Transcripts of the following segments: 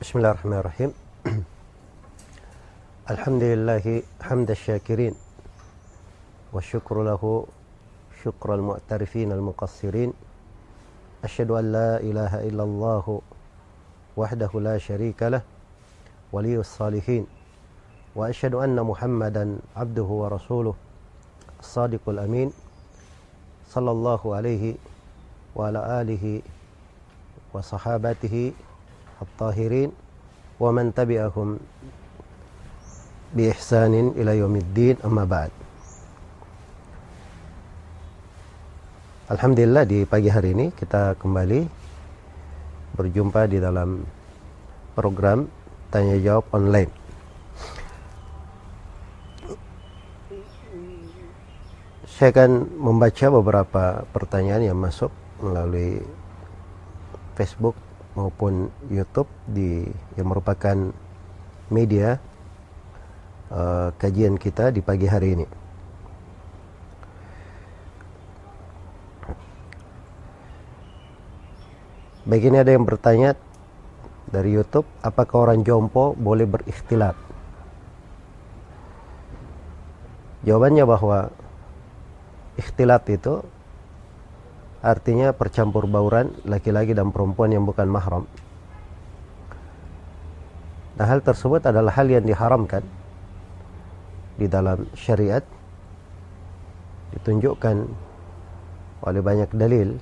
بسم الله الرحمن الرحيم. الحمد لله حمد الشاكرين والشكر له شكر المعترفين المقصرين. أشهد أن لا إله إلا الله وحده لا شريك له ولي الصالحين. وأشهد أن محمدا عبده ورسوله الصادق الأمين صلى الله عليه وعلى آله وصحابته الطاهرين ومن تبعهم بإحسان إلى يوم الدين أما بعد. Alhamdulillah di pagi hari ini kita kembali berjumpa di dalam program tanya jawab online. Saya akan membaca beberapa pertanyaan yang masuk melalui Facebook maupun YouTube di yang merupakan media uh, kajian kita di pagi hari ini. Baik ini ada yang bertanya dari YouTube, apakah orang jompo boleh berikhtilat? Jawabannya bahwa ikhtilat itu artinya percampur bauran laki-laki dan perempuan yang bukan mahram. Nah, hal tersebut adalah hal yang diharamkan di dalam syariat ditunjukkan oleh banyak dalil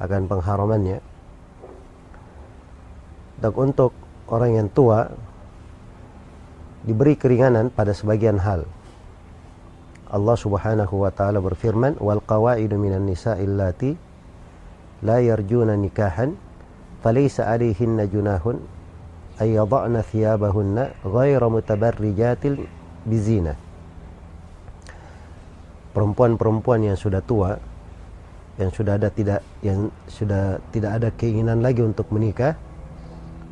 akan pengharamannya dan untuk orang yang tua diberi keringanan pada sebagian hal Allah Subhanahu wa taala berfirman wal qawaidu minan nisa'i allati la yarjuna nikahan falaysa 'alayhinna junahun ay yadh'na thiyabahunna ghayra mutabarrijatil bizina. Perempuan-perempuan yang sudah tua yang sudah ada tidak yang sudah tidak ada keinginan lagi untuk menikah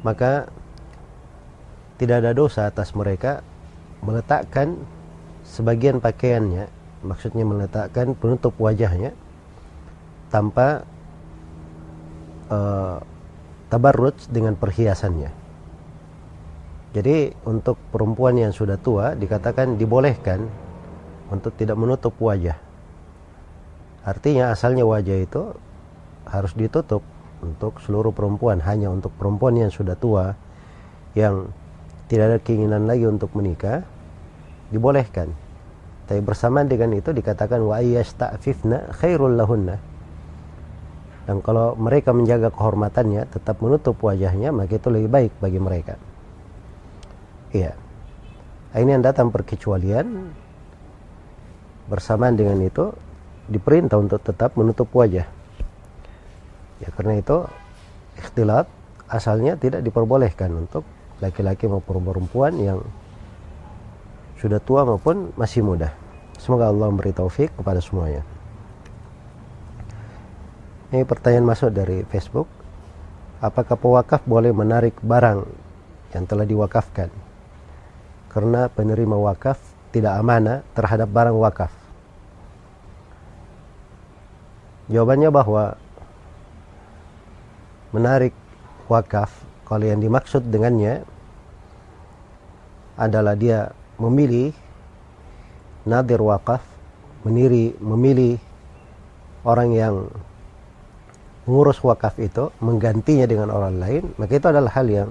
maka tidak ada dosa atas mereka meletakkan sebagian pakaiannya maksudnya meletakkan penutup wajahnya tanpa uh, tabarruj dengan perhiasannya. Jadi untuk perempuan yang sudah tua dikatakan dibolehkan untuk tidak menutup wajah. Artinya asalnya wajah itu harus ditutup untuk seluruh perempuan, hanya untuk perempuan yang sudah tua yang tidak ada keinginan lagi untuk menikah dibolehkan. Tapi bersamaan dengan itu dikatakan wa yasta'fifna khairul lahunna. Dan kalau mereka menjaga kehormatannya tetap menutup wajahnya maka itu lebih baik bagi mereka. Iya. Ini yang datang perkecualian bersamaan dengan itu diperintah untuk tetap menutup wajah. Ya karena itu ikhtilat asalnya tidak diperbolehkan untuk laki-laki maupun perempuan yang sudah tua maupun masih muda. Semoga Allah memberi taufik kepada semuanya. Ini pertanyaan masuk dari Facebook. Apakah pewakaf boleh menarik barang yang telah diwakafkan? Karena penerima wakaf tidak amanah terhadap barang wakaf. Jawabannya bahwa menarik wakaf kalau yang dimaksud dengannya adalah dia memilih nadir wakaf meniri memilih orang yang mengurus wakaf itu menggantinya dengan orang lain maka itu adalah hal yang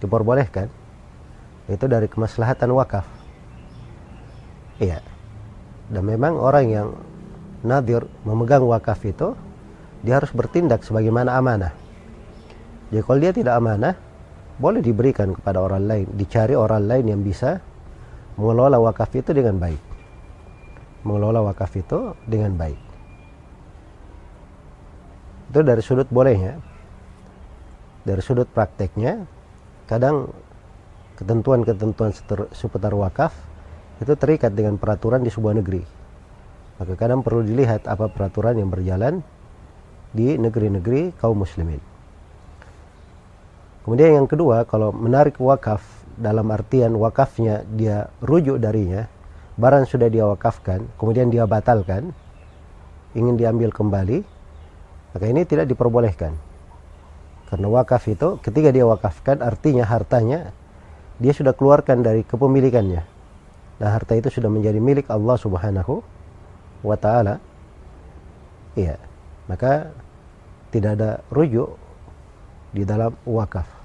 diperbolehkan. Itu dari kemaslahatan wakaf iya. Dan memang orang yang nadir memegang wakaf itu dia harus bertindak sebagaimana amanah. Jadi kalau dia tidak amanah, boleh diberikan kepada orang lain, dicari orang lain yang bisa mengelola wakaf itu dengan baik. Mengelola wakaf itu dengan baik. Itu dari sudut bolehnya. Dari sudut prakteknya, kadang ketentuan-ketentuan seputar wakaf itu terikat dengan peraturan di sebuah negeri maka kadang perlu dilihat apa peraturan yang berjalan di negeri-negeri kaum muslimin. Kemudian yang kedua, kalau menarik wakaf dalam artian wakafnya dia rujuk darinya, barang sudah dia wakafkan, kemudian dia batalkan, ingin diambil kembali, maka ini tidak diperbolehkan. Karena wakaf itu ketika dia wakafkan artinya hartanya dia sudah keluarkan dari kepemilikannya. Nah, harta itu sudah menjadi milik Allah Subhanahu wa taala. Iya. Maka tidak ada rujuk di dalam wakaf.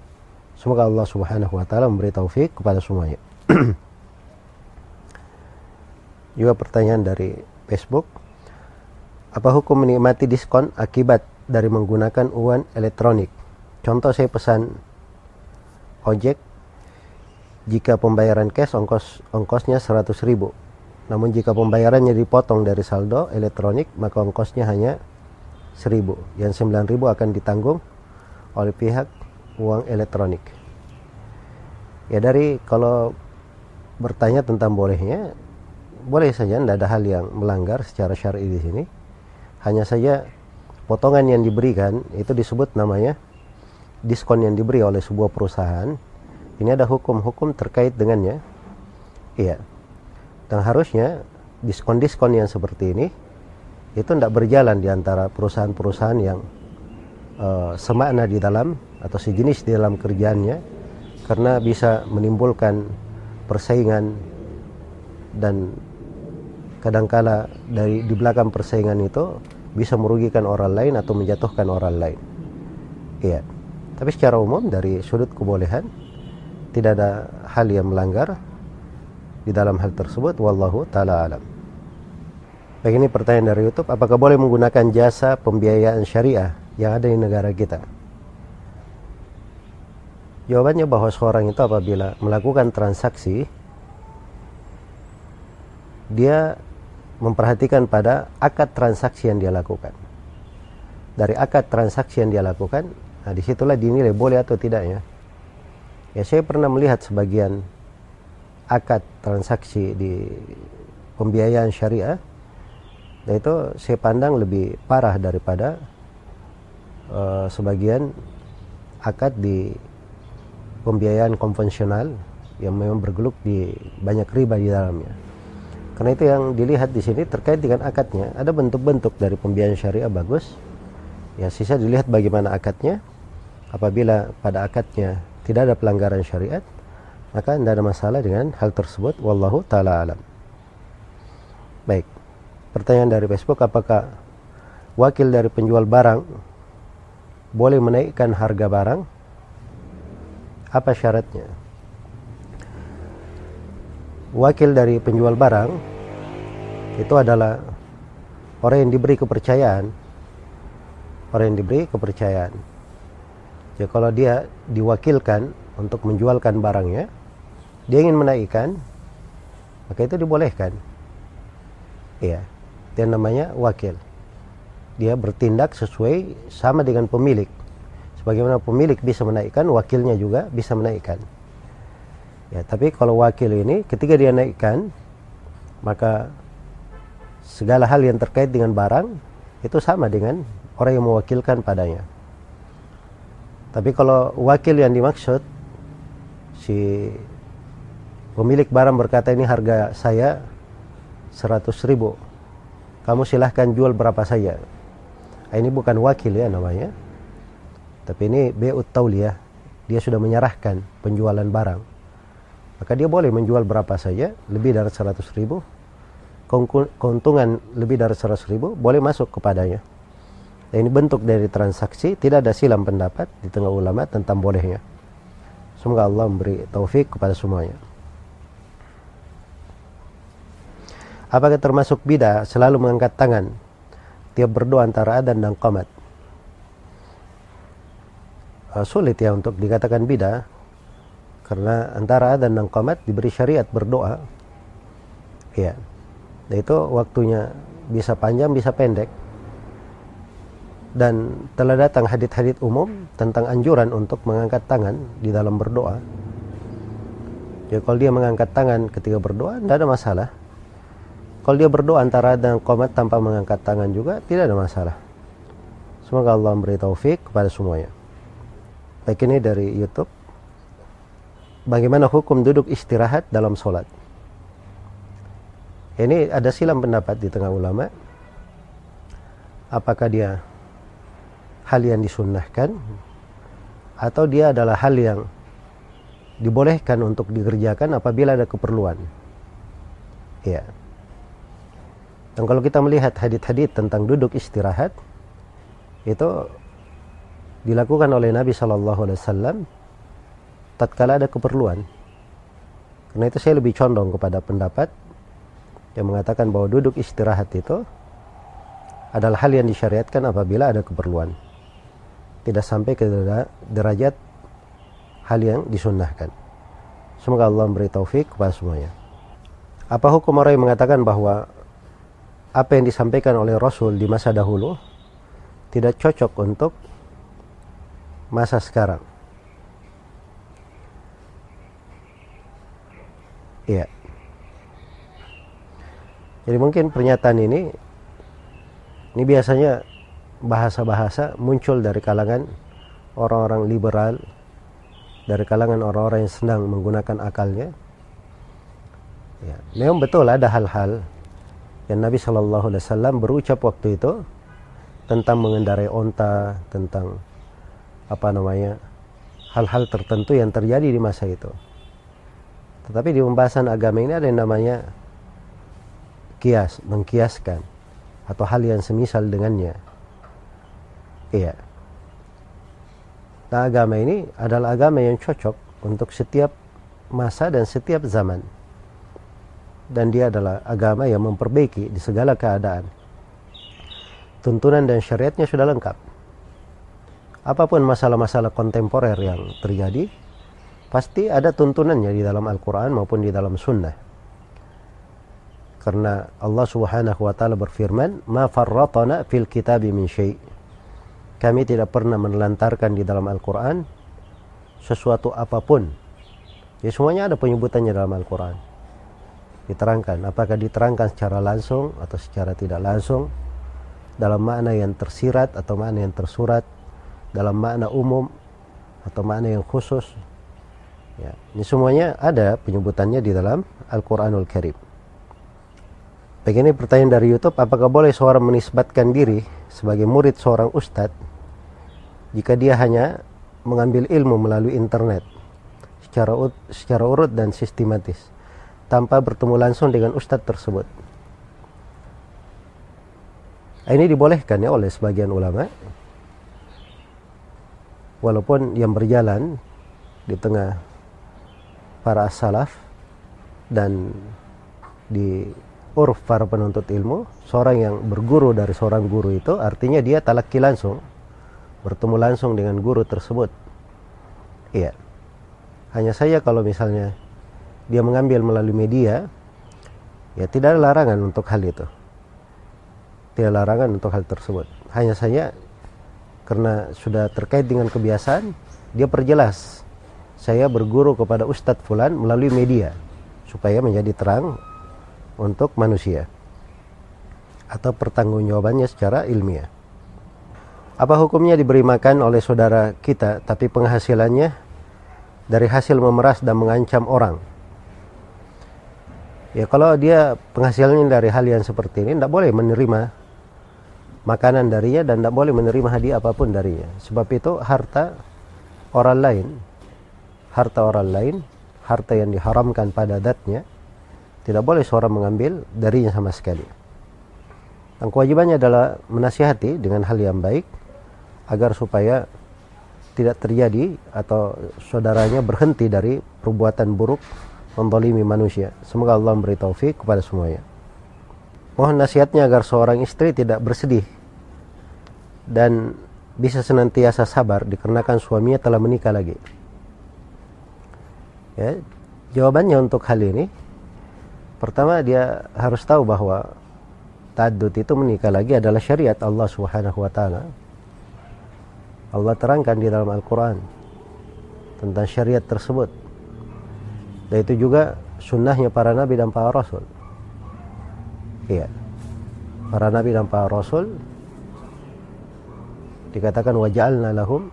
Semoga Allah Subhanahu wa taala memberi taufik kepada semuanya. Juga pertanyaan dari Facebook. Apa hukum menikmati diskon akibat dari menggunakan uang elektronik? Contoh saya pesan ojek jika pembayaran cash ongkos ongkosnya 100 ribu namun jika pembayarannya dipotong dari saldo elektronik maka ongkosnya hanya 1000 yang 9000 akan ditanggung oleh pihak uang elektronik ya dari kalau bertanya tentang bolehnya boleh saja tidak ada hal yang melanggar secara syar'i di sini hanya saja potongan yang diberikan itu disebut namanya diskon yang diberi oleh sebuah perusahaan ini ada hukum-hukum terkait dengannya. Iya. Dan harusnya diskon-diskon yang seperti ini itu tidak berjalan di antara perusahaan-perusahaan yang uh, semakna di dalam atau sejenis di dalam kerjaannya karena bisa menimbulkan persaingan dan kadangkala dari di belakang persaingan itu bisa merugikan orang lain atau menjatuhkan orang lain. Iya. Tapi secara umum dari sudut kebolehan tidak ada hal yang melanggar di dalam hal tersebut wallahu taala alam. Baik ini pertanyaan dari YouTube, apakah boleh menggunakan jasa pembiayaan syariah yang ada di negara kita? Jawabannya bahwa seorang itu apabila melakukan transaksi dia memperhatikan pada akad transaksi yang dia lakukan. Dari akad transaksi yang dia lakukan, nah di situlah dinilai boleh atau tidaknya. Ya saya pernah melihat sebagian akad transaksi di pembiayaan syariah dan itu saya pandang lebih parah daripada uh, sebagian akad di pembiayaan konvensional yang memang bergeluk di banyak riba di dalamnya. Karena itu yang dilihat di sini terkait dengan akadnya ada bentuk-bentuk dari pembiayaan syariah bagus. Ya sisa dilihat bagaimana akadnya. Apabila pada akadnya tidak ada pelanggaran syariat maka tidak ada masalah dengan hal tersebut wallahu taala alam baik pertanyaan dari Facebook apakah wakil dari penjual barang boleh menaikkan harga barang apa syaratnya wakil dari penjual barang itu adalah orang yang diberi kepercayaan orang yang diberi kepercayaan Ya kalau dia diwakilkan untuk menjualkan barangnya, dia ingin menaikkan, maka itu dibolehkan. Iya, dia namanya wakil. Dia bertindak sesuai sama dengan pemilik. Sebagaimana pemilik bisa menaikkan, wakilnya juga bisa menaikkan. Ya, tapi kalau wakil ini ketika dia naikkan, maka segala hal yang terkait dengan barang itu sama dengan orang yang mewakilkan padanya. Tapi kalau wakil yang dimaksud si pemilik barang berkata ini harga saya 100 ribu. Kamu silahkan jual berapa saja. Nah, ini bukan wakil ya namanya. Tapi ini bi'ut tauliyah. Dia sudah menyerahkan penjualan barang. Maka dia boleh menjual berapa saja, lebih dari 100 ribu. Keuntungan lebih dari 100 ribu boleh masuk kepadanya ini bentuk dari transaksi tidak ada silam pendapat di tengah ulama tentang bolehnya semoga Allah memberi taufik kepada semuanya apakah termasuk bidah selalu mengangkat tangan tiap berdoa antara adan dan qamat uh, sulit ya untuk dikatakan bidah karena antara dan qamat diberi syariat berdoa ya dan itu waktunya bisa panjang bisa pendek dan telah datang hadit-hadit umum tentang anjuran untuk mengangkat tangan di dalam berdoa. Ya kalau dia mengangkat tangan ketika berdoa tidak ada masalah. Kalau dia berdoa antara dan komat tanpa mengangkat tangan juga tidak ada masalah. Semoga Allah memberi taufik kepada semuanya. Baik ini dari YouTube. Bagaimana hukum duduk istirahat dalam sholat? Ini ada silam pendapat di tengah ulama. Apakah dia hal yang disunnahkan atau dia adalah hal yang dibolehkan untuk dikerjakan apabila ada keperluan. Ya. Dan kalau kita melihat hadit-hadit tentang duduk istirahat itu dilakukan oleh Nabi Shallallahu Alaihi Wasallam tatkala ada keperluan. Karena itu saya lebih condong kepada pendapat yang mengatakan bahwa duduk istirahat itu adalah hal yang disyariatkan apabila ada keperluan. Tidak sampai ke derajat hal yang disunnahkan. Semoga Allah memberi taufik kepada semuanya. Apa hukum orang yang mengatakan bahwa apa yang disampaikan oleh Rasul di masa dahulu tidak cocok untuk masa sekarang? Iya. Jadi mungkin pernyataan ini ini biasanya bahasa-bahasa muncul dari kalangan orang-orang liberal, dari kalangan orang-orang yang sedang menggunakan akalnya. Ya, memang betul ada hal-hal yang Nabi Wasallam berucap waktu itu tentang mengendarai onta, tentang apa namanya hal-hal tertentu yang terjadi di masa itu. Tetapi di pembahasan agama ini ada yang namanya kias, mengkiaskan atau hal yang semisal dengannya. Iya. Nah, agama ini adalah agama yang cocok untuk setiap masa dan setiap zaman. Dan dia adalah agama yang memperbaiki di segala keadaan. Tuntunan dan syariatnya sudah lengkap. Apa pun masalah-masalah kontemporer yang terjadi, pasti ada tuntunannya di dalam Al-Quran maupun di dalam Sunnah. Karena Allah Subhanahu wa taala berfirman, "Ma farratana fil kitabi min syai'." Kami tidak pernah menelantarkan di dalam Al-Qur'an sesuatu apa pun. Ya semuanya ada penyebutannya dalam Al-Qur'an. Diterangkan, apakah diterangkan secara langsung atau secara tidak langsung dalam makna yang tersirat atau makna yang tersurat, dalam makna umum atau makna yang khusus Ya, ini semuanya ada penyebutannya di dalam Al-Quranul Karim. Begini pertanyaan dari YouTube, apakah boleh seorang menisbatkan diri sebagai murid seorang ustadz jika dia hanya mengambil ilmu melalui internet secara secara urut dan sistematis tanpa bertemu langsung dengan ustadz tersebut? Ini dibolehkan ya oleh sebagian ulama. Walaupun yang berjalan di tengah para salaf dan di uruf para penuntut ilmu seorang yang berguru dari seorang guru itu artinya dia talaki langsung bertemu langsung dengan guru tersebut. Iya. Hanya saja kalau misalnya dia mengambil melalui media ya tidak ada larangan untuk hal itu. Tidak larangan untuk hal tersebut. Hanya saja karena sudah terkait dengan kebiasaan dia perjelas saya berguru kepada Ustadz Fulan melalui media supaya menjadi terang untuk manusia atau pertanggungjawabannya secara ilmiah. Apa hukumnya diberi makan oleh saudara kita tapi penghasilannya dari hasil memeras dan mengancam orang? Ya kalau dia penghasilannya dari hal yang seperti ini tidak boleh menerima makanan darinya dan tidak boleh menerima hadiah apa pun darinya. Sebab itu harta orang lain harta orang lain, harta yang diharamkan pada datnya, tidak boleh seorang mengambil darinya sama sekali. Dan kewajibannya adalah menasihati dengan hal yang baik agar supaya tidak terjadi atau saudaranya berhenti dari perbuatan buruk mendolimi manusia. Semoga Allah memberi taufik kepada semuanya. Mohon nasihatnya agar seorang istri tidak bersedih dan bisa senantiasa sabar dikarenakan suaminya telah menikah lagi. Ya, jawabannya untuk hal ini pertama dia harus tahu bahwa tadut itu menikah lagi adalah syariat Allah Subhanahu wa taala. Allah terangkan di dalam Al-Qur'an tentang syariat tersebut. Dan itu juga sunnahnya para nabi dan para rasul. Iya. Para nabi dan para rasul dikatakan waja'alna lahum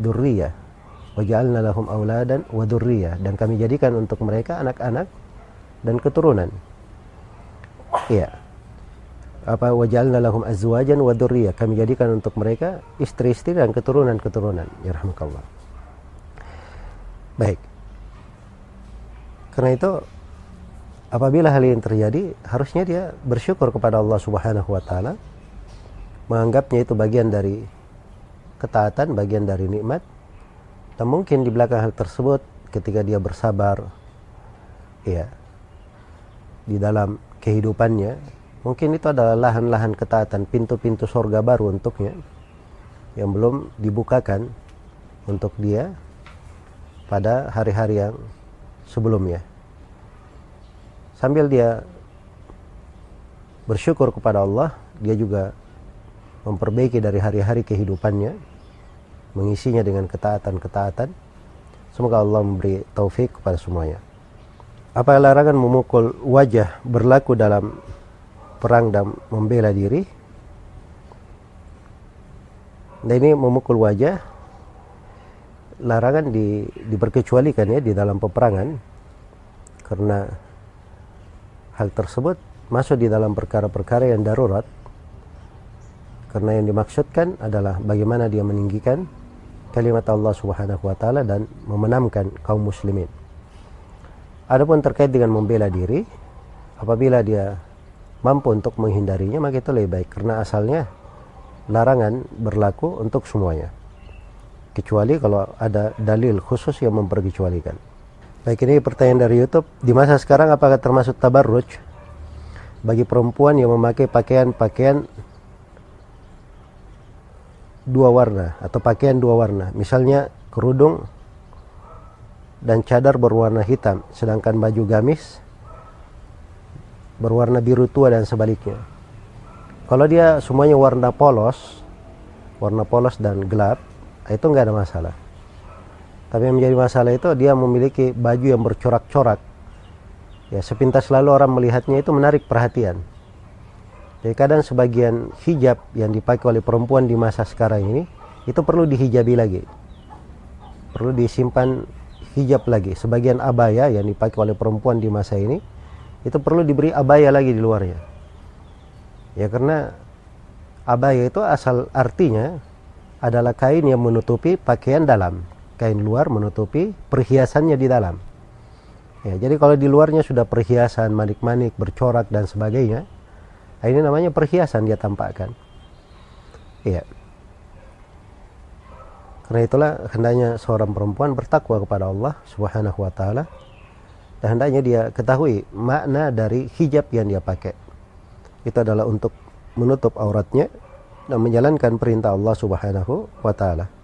durriyah waja'alna lahum auladan wa dan kami jadikan untuk mereka anak-anak dan keturunan. Iya. apa wajalna lahum azwajan wa dzurriyyah kami jadikan untuk mereka istri-istri dan keturunan-keturunan ya rahmakallah baik karena itu apabila hal ini terjadi harusnya dia bersyukur kepada Allah Subhanahu wa taala menganggapnya itu bagian dari ketaatan bagian dari nikmat dan mungkin di belakang hal tersebut ketika dia bersabar ya di dalam kehidupannya Mungkin itu adalah lahan-lahan ketaatan, pintu-pintu sorga baru untuknya yang belum dibukakan untuk dia pada hari-hari yang sebelumnya. Sambil dia bersyukur kepada Allah, dia juga memperbaiki dari hari-hari kehidupannya, mengisinya dengan ketaatan-ketaatan. Semoga Allah memberi taufik kepada semuanya. Apa larangan memukul wajah berlaku dalam perang dan membela diri dan ini memukul wajah larangan di, diperkecualikan ya di dalam peperangan karena hal tersebut masuk di dalam perkara-perkara yang darurat. Karena yang dimaksudkan adalah bagaimana dia meninggikan kalimat Allah Subhanahu wa taala dan memenamkan kaum muslimin. Adapun terkait dengan membela diri apabila dia mampu untuk menghindarinya maka itu lebih baik. Karena asalnya larangan berlaku untuk semuanya. Kecuali kalau ada dalil khusus yang memperkecualikan baik ini pertanyaan dari YouTube di masa sekarang apakah termasuk tabarruj bagi perempuan yang memakai pakaian-pakaian dua warna atau pakaian dua warna misalnya kerudung dan cadar berwarna hitam sedangkan baju gamis berwarna biru tua dan sebaliknya. Kalau dia semuanya warna polos, warna polos dan gelap, itu nggak ada masalah. Tapi yang menjadi masalah itu dia memiliki baju yang bercorak-corak. Ya, sepintas lalu orang melihatnya itu menarik perhatian. Jadi kadang sebagian hijab yang dipakai oleh perempuan di masa sekarang ini itu perlu dihijabi lagi. Perlu disimpan hijab lagi. Sebagian abaya yang dipakai oleh perempuan di masa ini itu perlu diberi abaya lagi di luarnya ya karena abaya itu asal artinya adalah kain yang menutupi pakaian dalam kain luar menutupi perhiasannya di dalam. Ya jadi kalau di luarnya sudah perhiasan manik-manik bercorak dan sebagainya ini namanya perhiasan dia tampakkan. Ya karena itulah hendaknya seorang perempuan bertakwa kepada Allah Subhanahu wa taala dan hendaknya dia ketahui makna dari hijab yang dia pakai. Itu adalah untuk menutup auratnya dan menjalankan perintah Allah Subhanahu wa taala.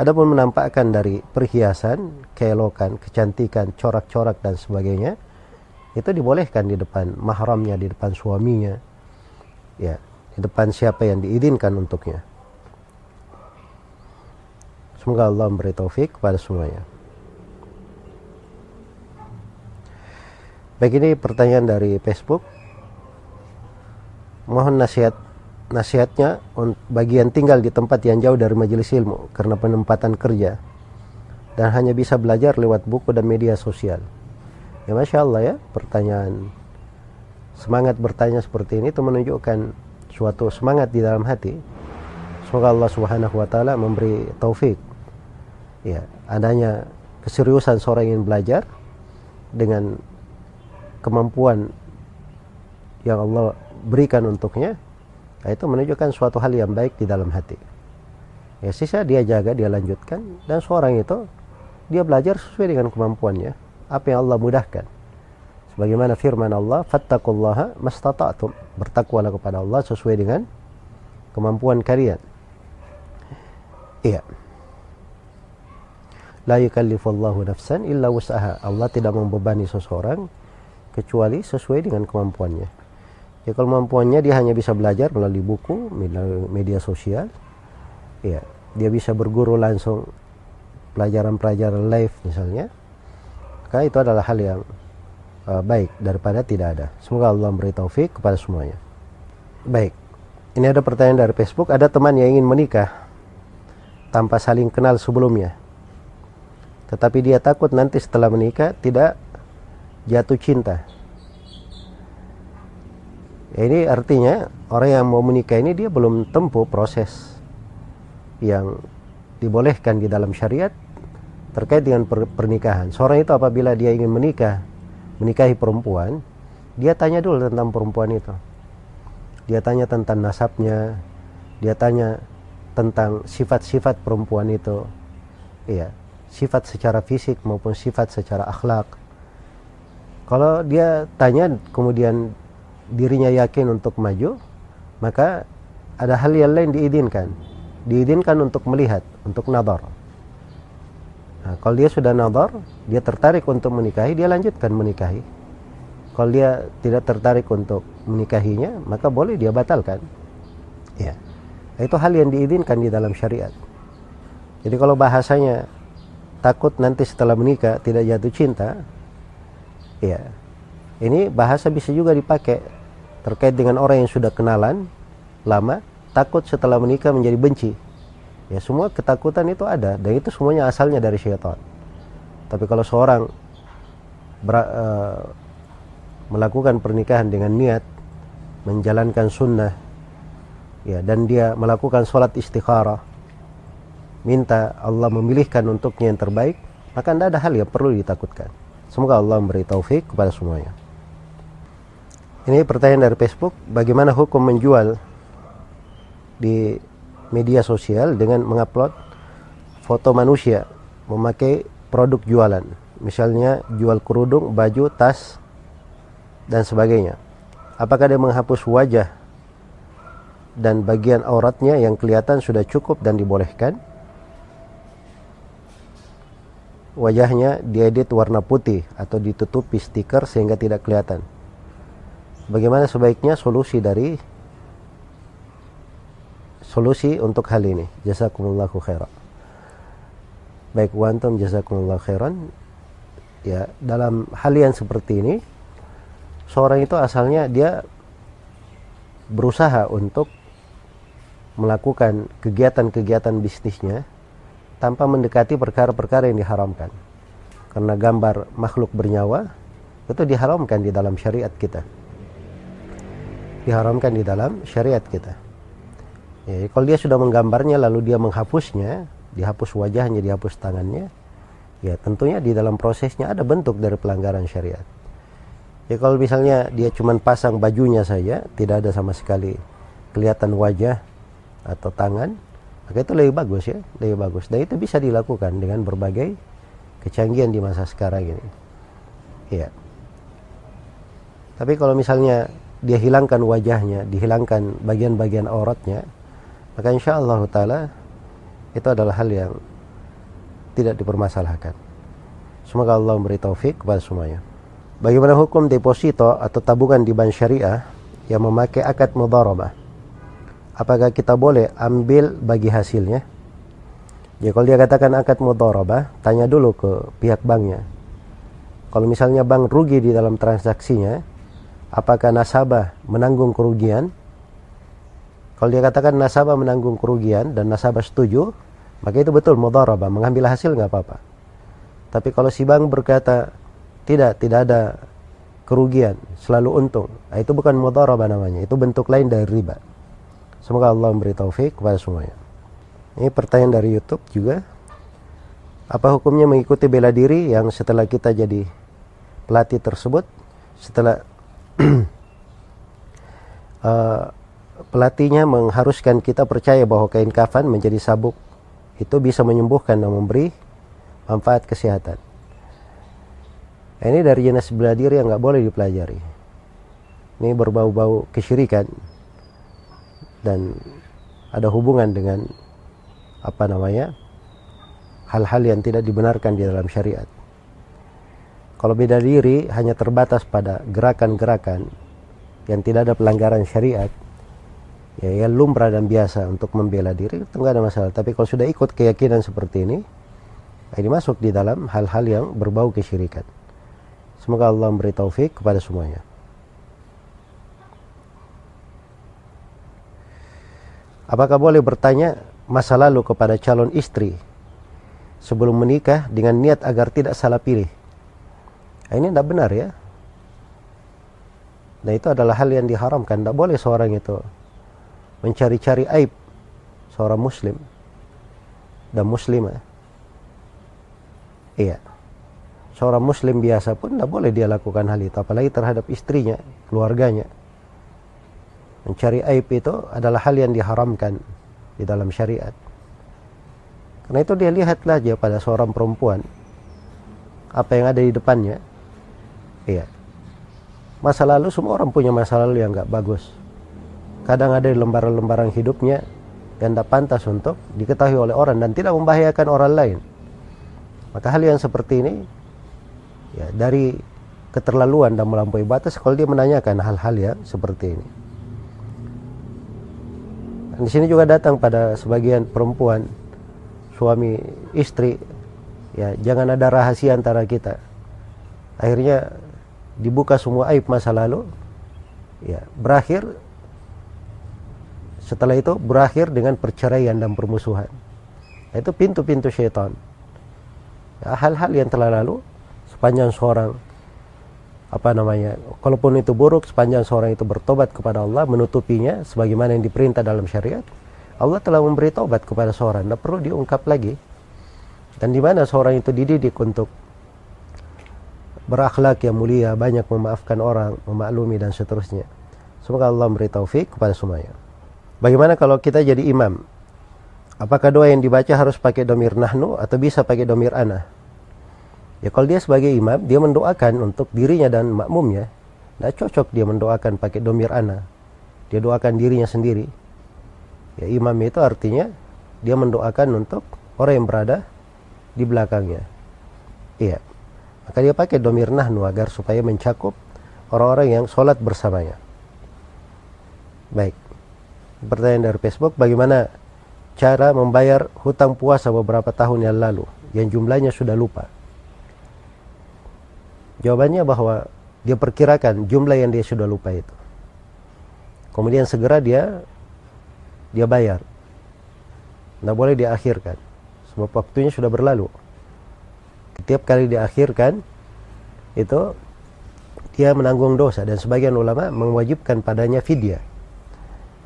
Adapun menampakkan dari perhiasan, keelokan, kecantikan, corak-corak dan sebagainya itu dibolehkan di depan mahramnya, di depan suaminya. Ya, di depan siapa yang diizinkan untuknya. Semoga Allah memberi taufik kepada semuanya. Baik ini pertanyaan dari Facebook. Mohon nasihat nasihatnya bagi yang tinggal di tempat yang jauh dari majelis ilmu karena penempatan kerja dan hanya bisa belajar lewat buku dan media sosial. Ya masya Allah ya pertanyaan semangat bertanya seperti ini itu menunjukkan suatu semangat di dalam hati. Semoga Allah Subhanahu wa taala memberi taufik. Ya, adanya keseriusan seorang yang belajar dengan kemampuan yang Allah berikan untuknya itu menunjukkan suatu hal yang baik di dalam hati. Ya sisa dia jaga dia lanjutkan dan seorang itu dia belajar sesuai dengan kemampuannya apa yang Allah mudahkan. Sebagaimana firman Allah fattaqullaha mastata'tum bertakwalah kepada Allah sesuai dengan kemampuan kalian. Iya. La yukallifullahu nafsan illa wus'aha. Allah tidak membebani seseorang kecuali sesuai dengan kemampuannya. Ya kemampuannya dia hanya bisa belajar melalui buku, media sosial, ya dia bisa berguru langsung pelajaran-pelajaran live misalnya, maka itu adalah hal yang uh, baik daripada tidak ada. Semoga Allah memberi taufik kepada semuanya. Baik, ini ada pertanyaan dari Facebook. Ada teman yang ingin menikah tanpa saling kenal sebelumnya, tetapi dia takut nanti setelah menikah tidak jatuh cinta. Ini artinya orang yang mau menikah ini dia belum tempuh proses yang dibolehkan di dalam syariat terkait dengan pernikahan. Seorang itu apabila dia ingin menikah, menikahi perempuan, dia tanya dulu tentang perempuan itu. Dia tanya tentang nasabnya, dia tanya tentang sifat-sifat perempuan itu. Iya, sifat secara fisik maupun sifat secara akhlak. Kalau dia tanya kemudian dirinya yakin untuk maju, maka ada hal yang lain diizinkan. Diizinkan untuk melihat, untuk nadar. Nah, kalau dia sudah nadar, dia tertarik untuk menikahi, dia lanjutkan menikahi. Kalau dia tidak tertarik untuk menikahinya, maka boleh dia batalkan. Ya. Itu hal yang diizinkan di dalam syariat. Jadi kalau bahasanya takut nanti setelah menikah tidak jatuh cinta, ya. Ini bahasa bisa juga dipakai terkait dengan orang yang sudah kenalan lama takut setelah menikah menjadi benci. Ya semua ketakutan itu ada dan itu semuanya asalnya dari syaitan. Tapi kalau seorang ber, uh, melakukan pernikahan dengan niat menjalankan sunnah ya dan dia melakukan sholat istikharah minta Allah memilihkan untuknya yang terbaik maka tidak ada hal yang perlu ditakutkan. Semoga Allah memberi taufik kepada semuanya ini pertanyaan dari Facebook, bagaimana hukum menjual di media sosial dengan mengupload foto manusia memakai produk jualan, misalnya jual kerudung, baju, tas, dan sebagainya. Apakah dia menghapus wajah dan bagian auratnya yang kelihatan sudah cukup dan dibolehkan? Wajahnya diedit warna putih atau ditutupi stiker sehingga tidak kelihatan bagaimana sebaiknya solusi dari solusi untuk hal ini? Jazakumullahu khairan. Baik wantum jazakumullahu khairan. Ya dalam hal yang seperti ini seorang itu asalnya dia berusaha untuk melakukan kegiatan-kegiatan bisnisnya tanpa mendekati perkara-perkara yang diharamkan. Karena gambar makhluk bernyawa itu diharamkan di dalam syariat kita diharamkan di dalam syariat kita. Ya, kalau dia sudah menggambarnya lalu dia menghapusnya, dihapus wajahnya, dihapus tangannya, ya tentunya di dalam prosesnya ada bentuk dari pelanggaran syariat. Ya kalau misalnya dia cuma pasang bajunya saja, tidak ada sama sekali kelihatan wajah atau tangan, maka itu lebih bagus ya, lebih bagus. Dan itu bisa dilakukan dengan berbagai kecanggihan di masa sekarang ini. Ya. Tapi kalau misalnya dia hilangkan wajahnya, dihilangkan bagian-bagian auratnya, maka insya Allah taala itu adalah hal yang tidak dipermasalahkan. Semoga Allah memberi taufik kepada semuanya. Bagaimana hukum deposito atau tabungan di bank syariah yang memakai akad mudharabah? Apakah kita boleh ambil bagi hasilnya? Ya kalau dia katakan akad mudharabah, tanya dulu ke pihak banknya. Kalau misalnya bank rugi di dalam transaksinya, apakah nasabah menanggung kerugian? Kalau dia katakan nasabah menanggung kerugian dan nasabah setuju, maka itu betul mudharabah, mengambil hasil nggak apa-apa. Tapi kalau si bank berkata tidak, tidak ada kerugian, selalu untung, nah, itu bukan mudharabah namanya, itu bentuk lain dari riba. Semoga Allah memberi taufik kepada semuanya. Ini pertanyaan dari YouTube juga. Apa hukumnya mengikuti bela diri yang setelah kita jadi pelatih tersebut, setelah uh, pelatihnya mengharuskan kita percaya bahwa kain kafan menjadi sabuk itu bisa menyembuhkan dan memberi manfaat kesehatan. Ini dari jenis bela diri yang nggak boleh dipelajari. Ini berbau-bau kesyirikan dan ada hubungan dengan apa namanya hal-hal yang tidak dibenarkan di dalam syariat. Kalau beda diri hanya terbatas pada gerakan-gerakan yang tidak ada pelanggaran syariat, ya yang lumrah dan biasa untuk membela diri itu nggak ada masalah. Tapi kalau sudah ikut keyakinan seperti ini, ini masuk di dalam hal-hal yang berbau kesyirikan. Semoga Allah memberi taufik kepada semuanya. Apakah boleh bertanya masa lalu kepada calon istri sebelum menikah dengan niat agar tidak salah pilih? Nah, ini tidak benar ya. Nah itu adalah hal yang diharamkan. Tidak boleh seorang itu mencari-cari aib seorang muslim dan muslimah. Iya. Seorang muslim biasa pun tidak boleh dia lakukan hal itu. Apalagi terhadap istrinya, keluarganya. Mencari aib itu adalah hal yang diharamkan di dalam syariat. Karena itu dia lihatlah aja pada seorang perempuan apa yang ada di depannya. Iya. Masa lalu semua orang punya masa lalu yang nggak bagus. Kadang ada lembaran-lembaran hidupnya yang tidak pantas untuk diketahui oleh orang dan tidak membahayakan orang lain. Maka hal yang seperti ini ya dari keterlaluan dan melampaui batas kalau dia menanyakan hal-hal yang seperti ini. Dan di sini juga datang pada sebagian perempuan suami istri ya jangan ada rahasia antara kita. Akhirnya dibuka semua aib masa lalu ya berakhir setelah itu berakhir dengan perceraian dan permusuhan. Itu pintu-pintu syaitan. Ya, hal-hal yang telah lalu sepanjang seorang apa namanya kalaupun itu buruk sepanjang seorang itu bertobat kepada Allah menutupinya sebagaimana yang diperintah dalam syariat Allah telah memberi tobat kepada seorang tidak perlu diungkap lagi dan di mana seorang itu dididik untuk berakhlak yang mulia banyak memaafkan orang memaklumi dan seterusnya semoga Allah memberi taufik kepada semuanya bagaimana kalau kita jadi imam Apakah doa yang dibaca harus pakai domir nahnu atau bisa pakai domir ana? Ya kalau dia sebagai imam, dia mendoakan untuk dirinya dan makmumnya. Tidak cocok dia mendoakan pakai domir ana. Dia doakan dirinya sendiri. Ya imam itu artinya dia mendoakan untuk orang yang berada di belakangnya. Iya. Maka dia pakai domir nahnu agar supaya mencakup orang-orang yang sholat bersamanya. Baik. Pertanyaan dari Facebook, bagaimana cara membayar hutang puasa beberapa tahun yang lalu yang jumlahnya sudah lupa? Jawabannya bahwa dia perkirakan jumlah yang dia sudah lupa itu. Kemudian segera dia dia bayar. Tidak boleh diakhirkan. Sebab waktunya sudah berlalu. Setiap kali diakhirkan itu dia menanggung dosa dan sebagian ulama mewajibkan padanya fidyah.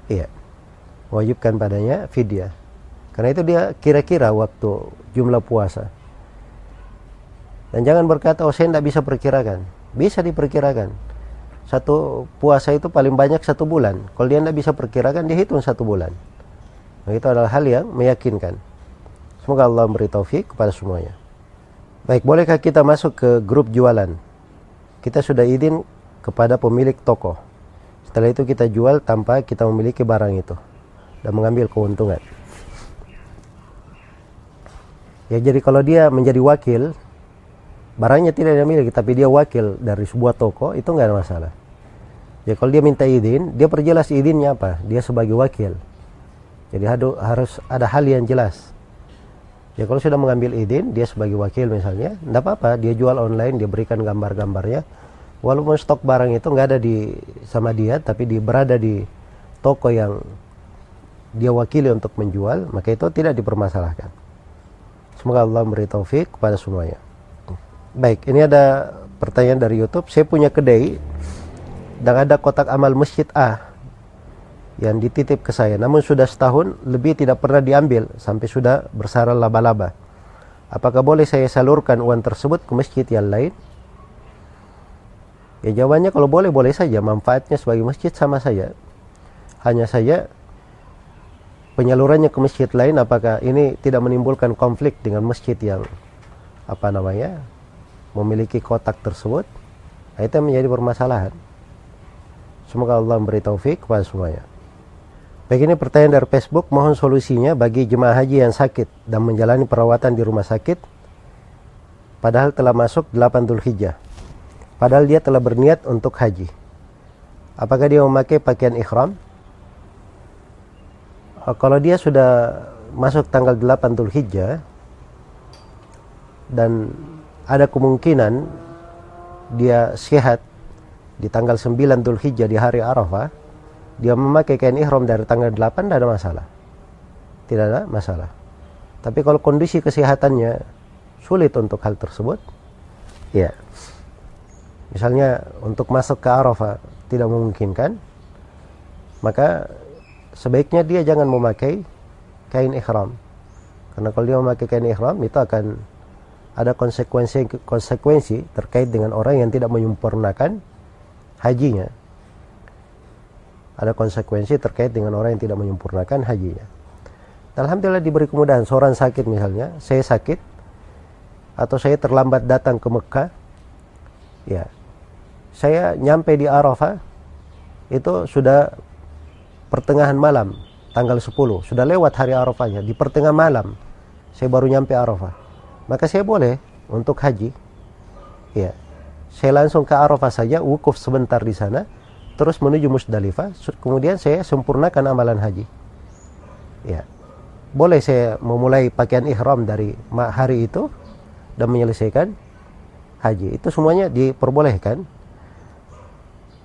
Iya. Mewajibkan padanya fidyah. Karena itu dia kira-kira waktu jumlah puasa. Dan jangan berkata, oh saya tidak bisa perkirakan. Bisa diperkirakan. Satu puasa itu paling banyak satu bulan. Kalau dia tidak bisa perkirakan, dia hitung satu bulan. Nah, itu adalah hal yang meyakinkan. Semoga Allah memberi taufik kepada semuanya. Baik, bolehkah kita masuk ke grup jualan? Kita sudah izin kepada pemilik toko. Setelah itu kita jual tanpa kita memiliki barang itu dan mengambil keuntungan. Ya jadi kalau dia menjadi wakil, barangnya tidak dia miliki, tapi dia wakil dari sebuah toko, itu nggak ada masalah. Ya kalau dia minta izin, dia perjelas izinnya apa? Dia sebagai wakil. Jadi harus ada hal yang jelas. Ya kalau sudah mengambil izin, dia sebagai wakil misalnya, tidak apa-apa, dia jual online, dia berikan gambar-gambarnya. Walaupun stok barang itu nggak ada di sama dia, tapi di berada di toko yang dia wakili untuk menjual, maka itu tidak dipermasalahkan. Semoga Allah memberi taufik kepada semuanya. Baik, ini ada pertanyaan dari YouTube. Saya punya kedai dan ada kotak amal masjid A yang dititip ke saya. Namun sudah setahun lebih tidak pernah diambil sampai sudah bersara laba-laba. Apakah boleh saya salurkan uang tersebut ke masjid yang lain? Ya jawabannya kalau boleh boleh saja. Manfaatnya sebagai masjid sama saja. Hanya saja penyalurannya ke masjid lain apakah ini tidak menimbulkan konflik dengan masjid yang apa namanya memiliki kotak tersebut nah, itu menjadi permasalahan semoga Allah memberi taufik kepada semuanya baik ini pertanyaan dari Facebook mohon solusinya bagi jemaah haji yang sakit dan menjalani perawatan di rumah sakit. Padahal telah masuk 8 Dhul Hijjah padahal dia telah berniat untuk haji. Apakah dia memakai pakaian ikhram Eh, kalau dia sudah masuk tanggal 8 Dhul Hijjah dan ada kemungkinan dia sehat di tanggal 9 Dhul Hijjah di hari Arafah dia memakai kain ihram dari tanggal 8 tidak ada masalah tidak ada masalah tapi kalau kondisi kesehatannya sulit untuk hal tersebut ya misalnya untuk masuk ke Arafah tidak memungkinkan, maka sebaiknya dia jangan memakai kain ihram. Karena kalau dia memakai kain ihram itu akan ada konsekuensi konsekuensi terkait dengan orang yang tidak menyempurnakan hajinya. Ada konsekuensi terkait dengan orang yang tidak menyempurnakan hajinya. Alhamdulillah diberi kemudahan. Seorang sakit misalnya, saya sakit atau saya terlambat datang ke Mekah, ya, saya nyampe di Arafah itu sudah pertengahan malam, tanggal 10, sudah lewat hari Arafahnya, di pertengahan malam saya baru nyampe Arafah. Maka saya boleh untuk haji, ya, saya langsung ke Arafah saja, wukuf sebentar di sana, terus menuju Musdalifah, kemudian saya sempurnakan amalan haji. Ya, boleh saya memulai pakaian ihram dari hari itu dan menyelesaikan haji. Itu semuanya diperbolehkan.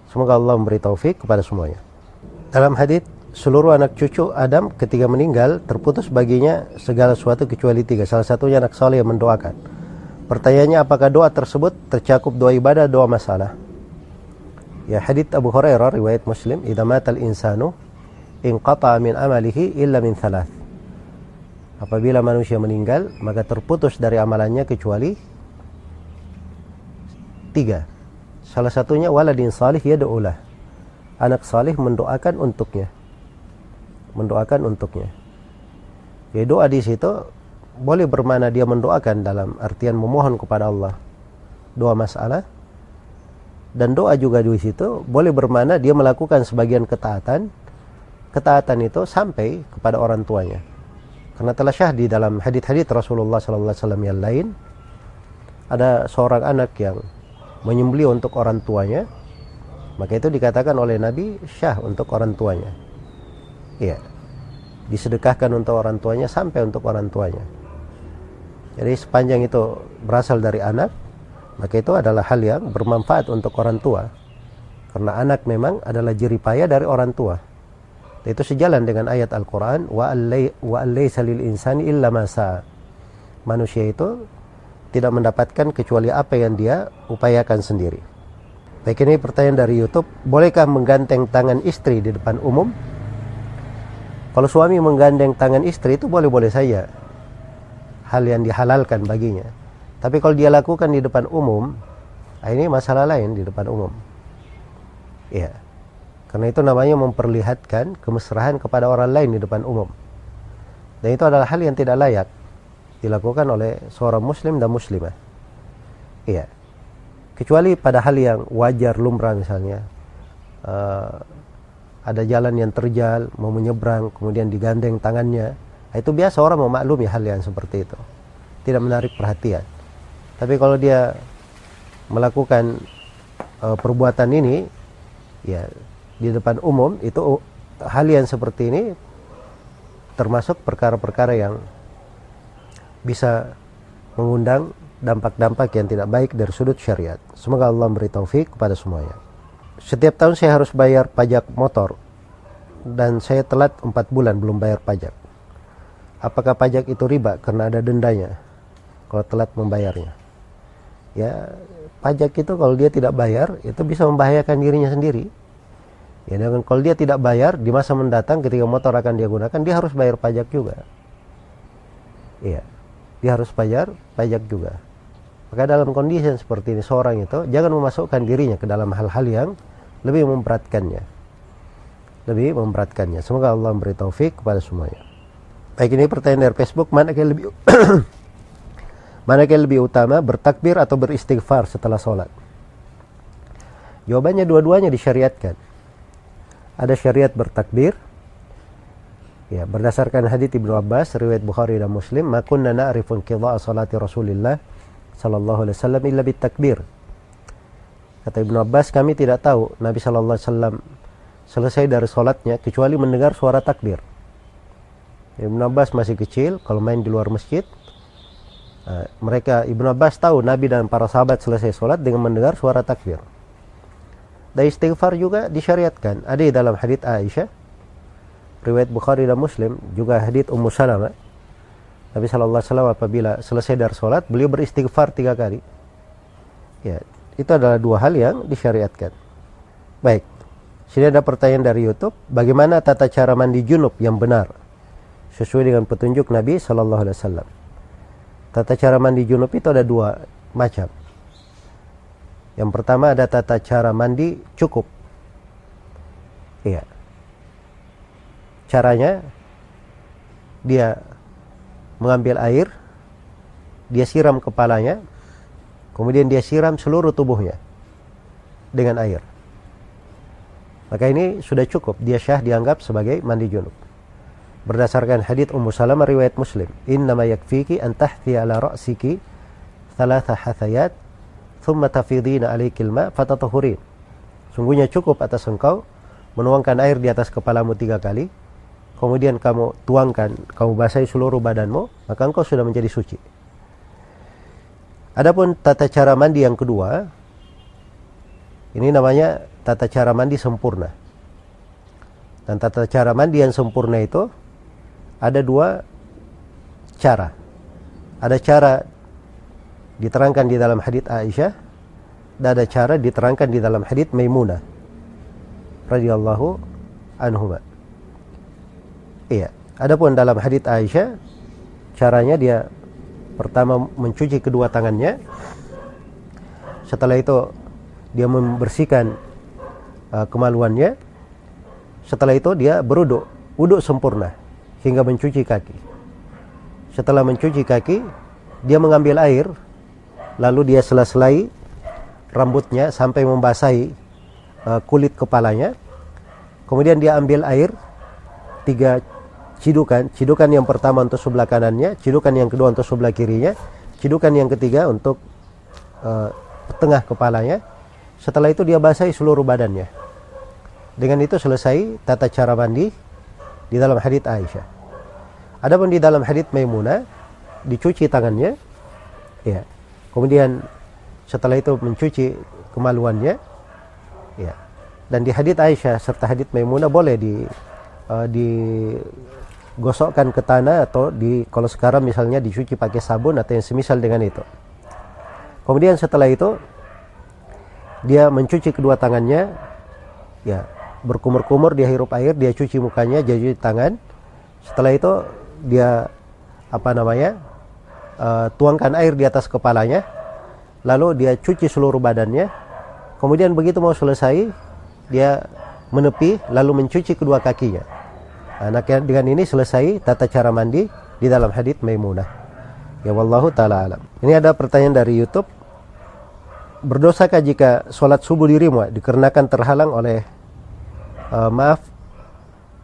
Semoga Allah memberi taufik kepada semuanya. Dalam hadis seluruh anak cucu Adam ketika meninggal terputus baginya segala sesuatu kecuali tiga. Salah satunya anak saleh yang mendoakan. Pertanyaannya apakah doa tersebut tercakup doa ibadah, doa masalah? Ya hadis Abu Hurairah riwayat Muslim, "Idza matal insanu inqata min amalihi illa min thalath." Apabila manusia meninggal, maka terputus dari amalannya kecuali tiga. Salah satunya waladin salih yad'ulah. Anak salih mendoakan untuknya. Mendoakan untuknya. Ya doa di situ boleh bermana dia mendoakan dalam artian memohon kepada Allah. Doa masalah. Dan doa juga di situ boleh bermana dia melakukan sebagian ketaatan. Ketaatan itu sampai kepada orang tuanya karena telah syah di dalam hadith-hadith Rasulullah wasallam yang lain ada seorang anak yang menyembeli untuk orang tuanya maka itu dikatakan oleh Nabi syah untuk orang tuanya iya disedekahkan untuk orang tuanya sampai untuk orang tuanya jadi sepanjang itu berasal dari anak maka itu adalah hal yang bermanfaat untuk orang tua. Karena anak memang adalah jeripaya dari orang tua. Itu sejalan dengan ayat Al-Quran wa allaysa insani illa manusia itu tidak mendapatkan kecuali apa yang dia upayakan sendiri. Baik ini pertanyaan dari YouTube. Bolehkah menggandeng tangan istri di depan umum? Kalau suami menggandeng tangan istri itu boleh-boleh saja. Hal yang dihalalkan baginya tapi kalau dia lakukan di depan umum ah, ini masalah lain di depan umum ya yeah. Karena itu namanya memperlihatkan kemesraan kepada orang lain di depan umum. Dan itu adalah hal yang tidak layak dilakukan oleh seorang muslim dan muslimah. Iya. Kecuali pada hal yang wajar lumrah misalnya. Uh, ada jalan yang terjal, mau menyeberang, kemudian digandeng tangannya. Itu biasa orang memaklumi hal yang seperti itu. Tidak menarik perhatian. Tapi kalau dia melakukan uh, perbuatan ini, ya di depan umum itu hal yang seperti ini termasuk perkara-perkara yang bisa mengundang dampak-dampak yang tidak baik dari sudut syariat. Semoga Allah beri taufik kepada semuanya. Setiap tahun saya harus bayar pajak motor dan saya telat 4 bulan belum bayar pajak. Apakah pajak itu riba karena ada dendanya kalau telat membayarnya? Ya, pajak itu kalau dia tidak bayar itu bisa membahayakan dirinya sendiri Ya, dengan kalau dia tidak bayar di masa mendatang ketika motor akan dia gunakan, dia harus bayar pajak juga. Iya, dia harus bayar pajak juga. Maka dalam kondisi seperti ini seorang itu jangan memasukkan dirinya ke dalam hal-hal yang lebih memberatkannya. Lebih memberatkannya. Semoga Allah memberi taufik kepada semuanya. Baik ini pertanyaan dari Facebook, mana yang lebih mana yang lebih utama bertakbir atau beristighfar setelah sholat? Jawabannya dua-duanya disyariatkan. Ada syariat bertakbir ya berdasarkan hadits Ibnu Abbas riwayat Bukhari dan Muslim ma kunna na'rifun qidha'a salati Rasulillah sallallahu alaihi wasallam illa bitakbir. Kata Ibnu Abbas kami tidak tahu Nabi sallallahu alaihi wasallam selesai dari salatnya kecuali mendengar suara takbir. Ibnu Abbas masih kecil kalau main di luar masjid mereka Ibnu Abbas tahu Nabi dan para sahabat selesai salat dengan mendengar suara takbir dan istighfar juga disyariatkan. Ada dalam hadits Aisyah, riwayat Bukhari dan Muslim, juga hadits Ummu Salamah. Nabi Shallallahu Alaihi Wasallam apabila selesai dari sholat, beliau beristighfar tiga kali. Ya, itu adalah dua hal yang disyariatkan. Baik. Sini ada pertanyaan dari YouTube, bagaimana tata cara mandi junub yang benar sesuai dengan petunjuk Nabi Shallallahu Alaihi Wasallam? Tata cara mandi junub itu ada dua macam. Yang pertama ada tata cara mandi cukup. Iya. Caranya dia mengambil air, dia siram kepalanya, kemudian dia siram seluruh tubuhnya dengan air. Maka ini sudah cukup, dia syah dianggap sebagai mandi junub. Berdasarkan hadits Ummu Salamah riwayat Muslim, "Innama yakfiki an tahthi ala ra'siki thalatha hathayat, thumma tafidina alaikil ma fatatahurin." Sungguhnya cukup atas engkau menuangkan air di atas kepalamu tiga kali, kemudian kamu tuangkan, kamu basahi seluruh badanmu, maka engkau sudah menjadi suci. Adapun tata cara mandi yang kedua, ini namanya tata cara mandi sempurna. Dan tata cara mandi yang sempurna itu ada dua cara. Ada cara diterangkan di dalam hadits Aisyah dan ada cara diterangkan di dalam hadits Maimunah radhiyallahu anhu. Iya. Adapun dalam hadits Aisyah caranya dia pertama mencuci kedua tangannya setelah itu dia membersihkan uh, kemaluannya. Setelah itu dia beruduk, uduk sempurna hingga mencuci kaki. Setelah mencuci kaki, dia mengambil air, lalu dia sela-selai rambutnya sampai membasahi uh, kulit kepalanya. Kemudian dia ambil air tiga cidukan, cidukan yang pertama untuk sebelah kanannya, cidukan yang kedua untuk sebelah kirinya, cidukan yang ketiga untuk uh, tengah kepalanya. Setelah itu dia basahi seluruh badannya. Dengan itu selesai tata cara mandi di dalam hadits Aisyah. Adapun di dalam hadits Maimunah dicuci tangannya, ya. Kemudian setelah itu mencuci kemaluannya, ya. Dan di hadits Aisyah serta hadits Maimunah boleh di uh, digosokkan ke tanah atau di kalau sekarang misalnya dicuci pakai sabun atau yang semisal dengan itu. Kemudian setelah itu dia mencuci kedua tangannya, ya berkumur-kumur dia hirup air dia cuci mukanya jadi tangan. Setelah itu dia apa namanya uh, tuangkan air di atas kepalanya lalu dia cuci seluruh badannya. Kemudian begitu mau selesai dia menepi lalu mencuci kedua kakinya. Nah, dengan ini selesai tata cara mandi di dalam hadits Maimunah. Ya wallahu taala alam. Ini ada pertanyaan dari YouTube. Berdosakah jika sholat subuh dirimu dikarenakan terhalang oleh uh, maaf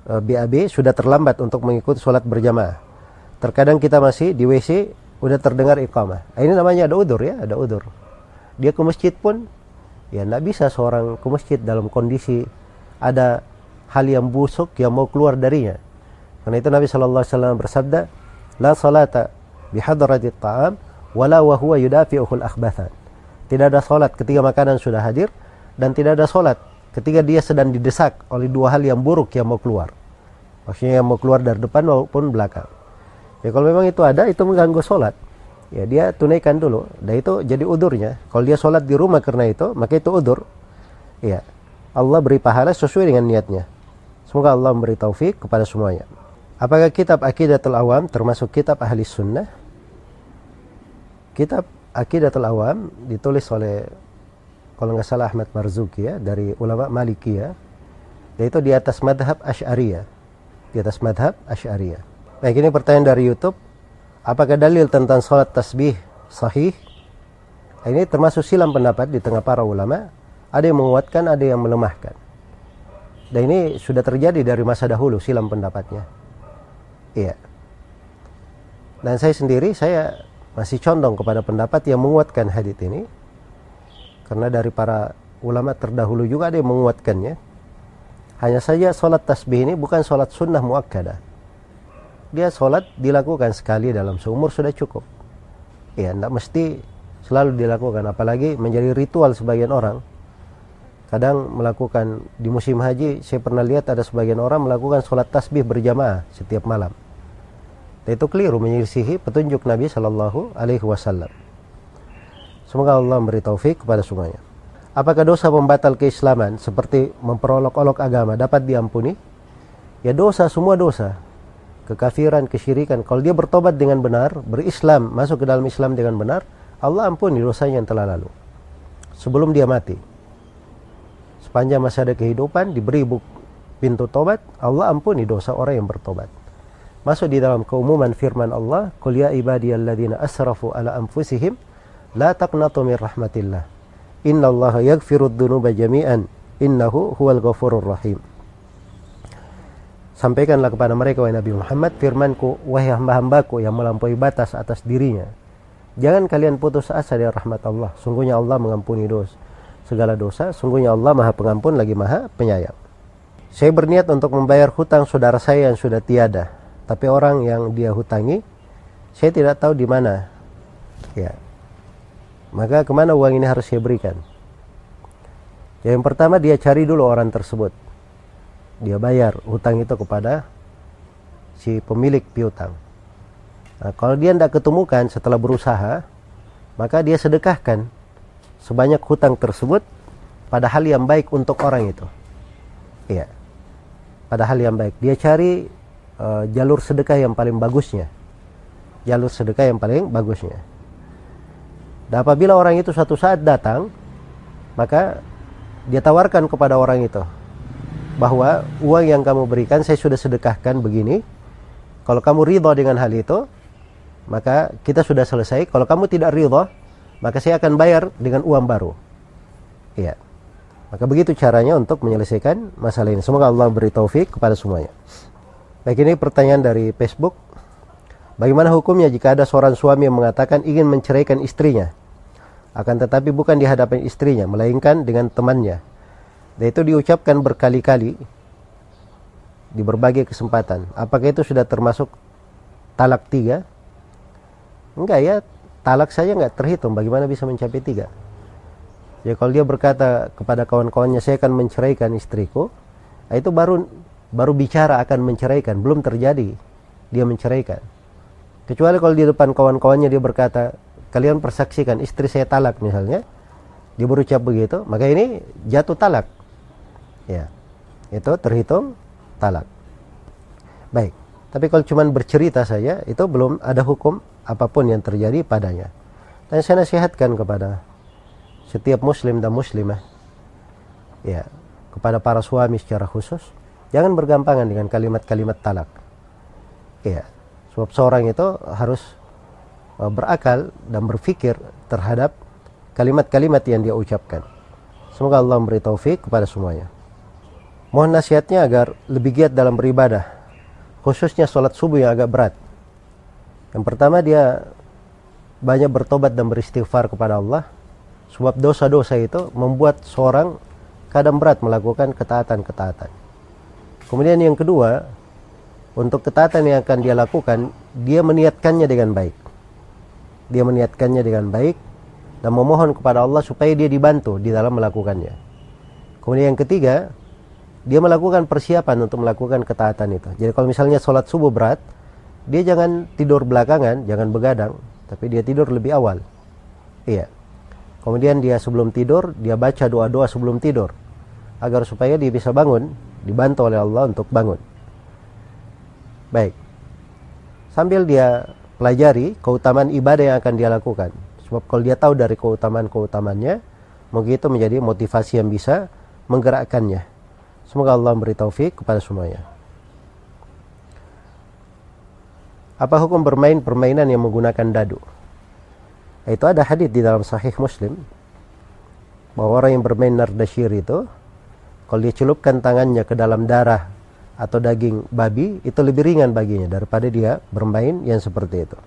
uh, eh, BAB sudah terlambat untuk mengikuti sholat berjamaah. Terkadang kita masih di WC udah terdengar iqamah. Nah, ini namanya ada udur ya, ada udur. Dia ke masjid pun ya tidak bisa seorang ke masjid dalam kondisi ada hal yang busuk yang mau keluar darinya. Karena itu Nabi Shallallahu Alaihi Wasallam bersabda, la salata bihadrati ta'am wala wa huwa yudafi'uhul akhbathan. Tidak ada salat ketika makanan sudah hadir dan tidak ada salat ketika dia sedang didesak oleh dua hal yang buruk yang mau keluar. Maksudnya yang mau keluar dari depan maupun belakang. Ya kalau memang itu ada, itu mengganggu sholat. Ya dia tunaikan dulu. Dan itu jadi udurnya. Kalau dia sholat di rumah karena itu, maka itu udur. Ya. Allah beri pahala sesuai dengan niatnya. Semoga Allah memberi taufik kepada semuanya. Apakah kitab Aqidatul Awam termasuk kitab Ahli Sunnah? Kitab Aqidatul Awam ditulis oleh kalau nggak salah Ahmad Marzuki ya dari ulama Maliki ya yaitu di atas madhab Ash'ariyah di atas madhab Ash'ariyah baik ini pertanyaan dari YouTube. Apakah dalil tentang sholat tasbih sahih? Nah, ini termasuk silam pendapat di tengah para ulama. Ada yang menguatkan ada yang melemahkan. Dan ini sudah terjadi dari masa dahulu silam pendapatnya. Iya. Dan saya sendiri saya masih condong kepada pendapat yang menguatkan hadits ini karena dari para ulama terdahulu juga ada yang menguatkannya hanya saja sholat tasbih ini bukan sholat sunnah muakkadah dia sholat dilakukan sekali dalam seumur sudah cukup. Ya tidak mesti selalu dilakukan apalagi menjadi ritual sebagian orang. Kadang melakukan di musim haji saya pernah lihat ada sebagian orang melakukan sholat tasbih berjamaah setiap malam. Dan itu keliru menyisihi petunjuk Nabi Shallallahu Alaihi Wasallam Semoga Allah memberi taufik kepada semuanya. Apakah dosa pembatal keislaman seperti memperolok-olok agama dapat diampuni? Ya dosa, semua dosa. Kekafiran, kesyirikan. Kalau dia bertobat dengan benar, berislam, masuk ke dalam Islam dengan benar, Allah ampuni dosanya yang telah lalu. Sebelum dia mati. Sepanjang masa ada kehidupan, diberi pintu tobat, Allah ampuni dosa orang yang bertobat. Masuk di dalam keumuman firman Allah, "Qul ya ibadiyalladzina asrafu ala anfusihim la taqnatu min rahmatillah." Allah yaghfirud dunuba jami'an innahu huwal ghafurur rahim. Sampaikanlah kepada mereka wahai Nabi Muhammad firmanku wahai hamba-hambaku yang melampaui batas atas dirinya. Jangan kalian putus asa dari rahmat Allah. Sungguhnya Allah mengampuni dosa segala dosa. Sungguhnya Allah Maha Pengampun lagi Maha Penyayang. Saya berniat untuk membayar hutang saudara saya yang sudah tiada, tapi orang yang dia hutangi saya tidak tahu di mana. Ya, maka ke mana uang ini harus saya berikan? Yang pertama dia cari dulu orang tersebut. Dia bayar hutang itu kepada si pemilik piutang. Nah, kalau dia tidak ketemukan setelah berusaha, maka dia sedekahkan sebanyak hutang tersebut pada hal yang baik untuk orang itu. Iya. Pada hal yang baik. Dia cari uh, jalur sedekah yang paling bagusnya. Jalur sedekah yang paling bagusnya. Dan apabila orang itu suatu saat datang, maka dia tawarkan kepada orang itu bahwa uang yang kamu berikan saya sudah sedekahkan begini. Kalau kamu ridho dengan hal itu, maka kita sudah selesai. Kalau kamu tidak ridho, maka saya akan bayar dengan uang baru. Iya. Maka begitu caranya untuk menyelesaikan masalah ini. Semoga Allah beri taufik kepada semuanya. Baik ini pertanyaan dari Facebook. Bagaimana hukumnya jika ada seorang suami yang mengatakan ingin menceraikan istrinya, akan tetapi bukan di hadapan istrinya, melainkan dengan temannya. Dan itu diucapkan berkali-kali di berbagai kesempatan. Apakah itu sudah termasuk talak tiga? Enggak ya, talak saja enggak terhitung. Bagaimana bisa mencapai tiga? Ya kalau dia berkata kepada kawan-kawannya saya akan menceraikan istriku, itu baru baru bicara akan menceraikan, belum terjadi dia menceraikan. Kecuali kalau di depan kawan-kawannya dia berkata, kalian persaksikan istri saya talak misalnya, dia berucap begitu, maka ini jatuh talak. Ya, itu terhitung talak. Baik, tapi kalau cuma bercerita saja, itu belum ada hukum apa pun yang terjadi padanya. Dan saya nasihatkan kepada setiap muslim dan muslimah, ya, kepada para suami secara khusus, jangan bergampangan dengan kalimat-kalimat talak. Ya, Sebab seorang itu harus uh, berakal dan berfikir terhadap kalimat-kalimat yang dia ucapkan. Semoga Allah memberi taufik kepada semuanya. Mohon nasihatnya agar lebih giat dalam beribadah, khususnya sholat subuh yang agak berat. Yang pertama dia banyak bertobat dan beristighfar kepada Allah, sebab dosa-dosa itu membuat seorang kadang berat melakukan ketaatan-ketaatan. Kemudian yang kedua, untuk ketaatan yang akan dia lakukan, dia meniatkannya dengan baik. Dia meniatkannya dengan baik dan memohon kepada Allah supaya dia dibantu di dalam melakukannya. Kemudian yang ketiga, dia melakukan persiapan untuk melakukan ketaatan itu. Jadi kalau misalnya sholat subuh berat, dia jangan tidur belakangan, jangan begadang, tapi dia tidur lebih awal. Iya. Kemudian dia sebelum tidur, dia baca doa-doa sebelum tidur. Agar supaya dia bisa bangun, dibantu oleh Allah untuk bangun. Baik. Sambil dia pelajari keutamaan ibadah yang akan dia lakukan. Sebab kalau dia tahu dari keutamaan-keutamannya, mungkin itu menjadi motivasi yang bisa menggerakkannya. Semoga Allah memberi taufik kepada semuanya. Apa hukum bermain permainan yang menggunakan dadu? Itu ada hadis di dalam Sahih Muslim bahwa orang yang bermain nardashir itu kalau dia celupkan tangannya ke dalam darah atau daging babi itu lebih ringan baginya daripada dia bermain yang seperti itu.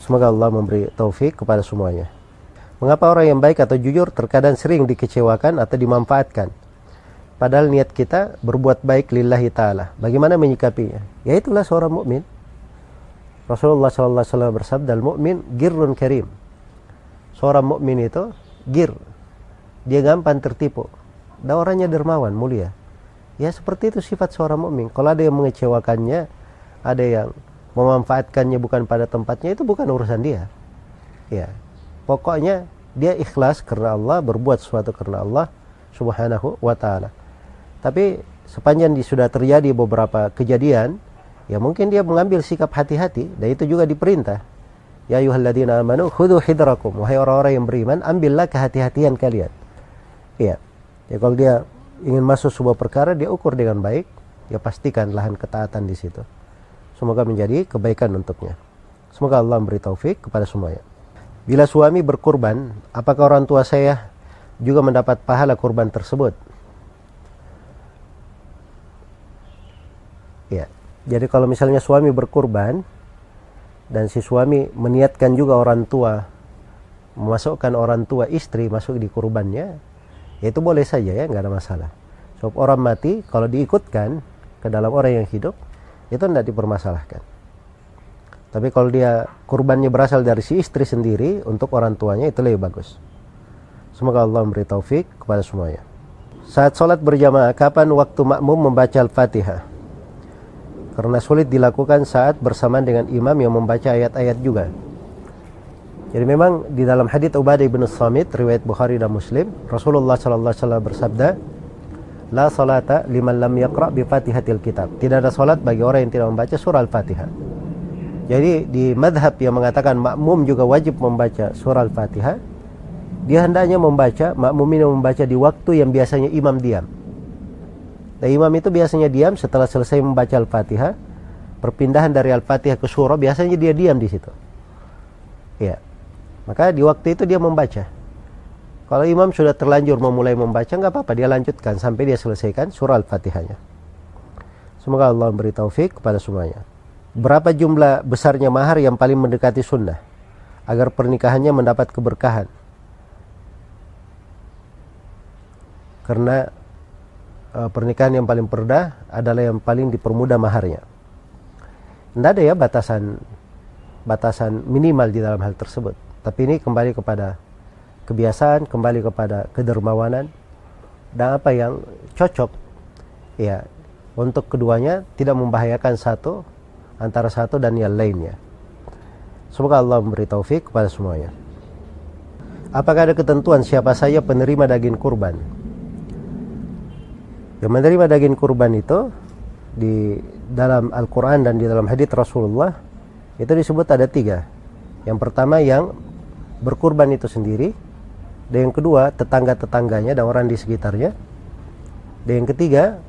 Semoga Allah memberi taufik kepada semuanya. Mengapa orang yang baik atau jujur terkadang sering dikecewakan atau dimanfaatkan? Padahal niat kita berbuat baik lillahi ta'ala. Bagaimana menyikapinya? Ya itulah seorang mukmin. Rasulullah SAW bersabda, al-mu'min girrun karim. Seorang mukmin itu gir. Dia gampang tertipu. Dan orangnya dermawan, mulia. Ya seperti itu sifat seorang mukmin. Kalau ada yang mengecewakannya, ada yang memanfaatkannya bukan pada tempatnya itu bukan urusan dia. Ya. Pokoknya dia ikhlas karena Allah berbuat sesuatu karena Allah subhanahu wa ta'ala tapi sepanjang sudah terjadi beberapa kejadian ya mungkin dia mengambil sikap hati-hati dan itu juga diperintah ya ayuhalladzina amanu khudhu hidrakum wahai orang-orang yang beriman ambillah kehati-hatian kalian iya ya kalau dia ingin masuk sebuah perkara dia ukur dengan baik ya pastikan lahan ketaatan di situ. Semoga menjadi kebaikan untuknya. Semoga Allah memberi taufik kepada semuanya. Bila suami berkurban, apakah orang tua saya juga mendapat pahala kurban tersebut? Ya, jadi kalau misalnya suami berkurban dan si suami meniatkan juga orang tua memasukkan orang tua istri masuk di kurbannya, ya itu boleh saja ya, nggak ada masalah. Sebab orang mati kalau diikutkan ke dalam orang yang hidup itu tidak dipermasalahkan. Tapi kalau dia kurbannya berasal dari si istri sendiri untuk orang tuanya itu lebih bagus. Semoga Allah memberi taufik kepada semuanya. Saat sholat berjamaah, kapan waktu makmum membaca Al-Fatihah? Karena sulit dilakukan saat bersamaan dengan imam yang membaca ayat-ayat juga. Jadi memang di dalam hadits Ubadah bin Samit riwayat Bukhari dan Muslim, Rasulullah sallallahu alaihi wasallam bersabda, "La salata liman lam yaqra bi Fatihatil Kitab." Tidak ada salat bagi orang yang tidak membaca surah Al-Fatihah. Jadi di madhab yang mengatakan makmum juga wajib membaca surah Al-Fatihah, dia hendaknya membaca, makmum ini membaca di waktu yang biasanya imam diam. Dan imam itu biasanya diam setelah selesai membaca Al-Fatihah, perpindahan dari Al-Fatihah ke surah biasanya dia diam di situ. Ya. Maka di waktu itu dia membaca. Kalau imam sudah terlanjur memulai membaca, nggak apa-apa, dia lanjutkan sampai dia selesaikan surah Al-Fatihahnya. Semoga Allah memberi taufik kepada semuanya berapa jumlah besarnya mahar yang paling mendekati sunnah agar pernikahannya mendapat keberkahan karena uh, pernikahan yang paling perdah adalah yang paling dipermudah maharnya tidak ada ya batasan batasan minimal di dalam hal tersebut tapi ini kembali kepada kebiasaan kembali kepada kedermawanan dan apa yang cocok ya untuk keduanya tidak membahayakan satu antara satu dan yang lainnya. Semoga Allah memberi taufik kepada semuanya. Apakah ada ketentuan siapa saja penerima daging kurban? Yang menerima daging kurban itu di dalam Al-Quran dan di dalam hadits Rasulullah itu disebut ada tiga. Yang pertama yang berkurban itu sendiri, dan yang kedua tetangga-tetangganya dan orang di sekitarnya, dan yang ketiga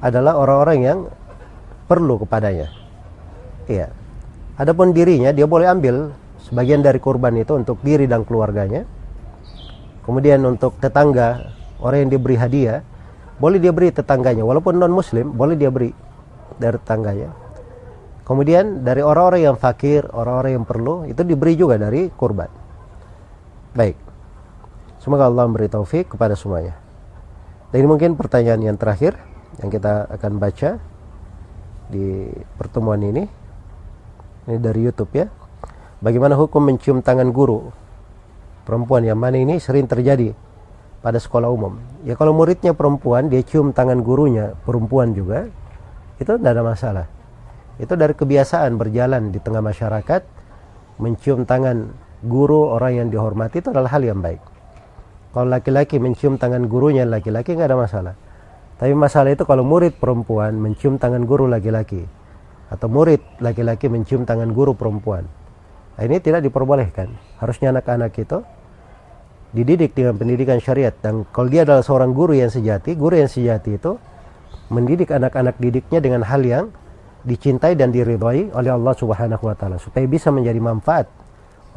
adalah orang-orang yang perlu kepadanya. Iya. Adapun dirinya dia boleh ambil sebagian dari kurban itu untuk diri dan keluarganya. Kemudian untuk tetangga, orang yang diberi hadiah, boleh dia beri tetangganya walaupun non muslim, boleh dia beri dari tetangganya. Kemudian dari orang-orang yang fakir, orang-orang yang perlu, itu diberi juga dari kurban. Baik. Semoga Allah memberi taufik kepada semuanya. Dan ini mungkin pertanyaan yang terakhir yang kita akan baca di pertemuan ini. Ini dari YouTube ya. Bagaimana hukum mencium tangan guru perempuan yang mana ini sering terjadi pada sekolah umum. Ya kalau muridnya perempuan dia cium tangan gurunya perempuan juga itu tidak ada masalah. Itu dari kebiasaan berjalan di tengah masyarakat mencium tangan guru orang yang dihormati itu adalah hal yang baik. Kalau laki-laki mencium tangan gurunya laki-laki nggak ada masalah. Tapi masalah itu kalau murid perempuan mencium tangan guru laki-laki atau murid laki-laki mencium tangan guru perempuan. Nah, ini tidak diperbolehkan. Harusnya anak-anak itu dididik dengan pendidikan syariat dan kalau dia adalah seorang guru yang sejati, guru yang sejati itu mendidik anak-anak didiknya dengan hal yang dicintai dan diridhai oleh Allah Subhanahu wa taala supaya bisa menjadi manfaat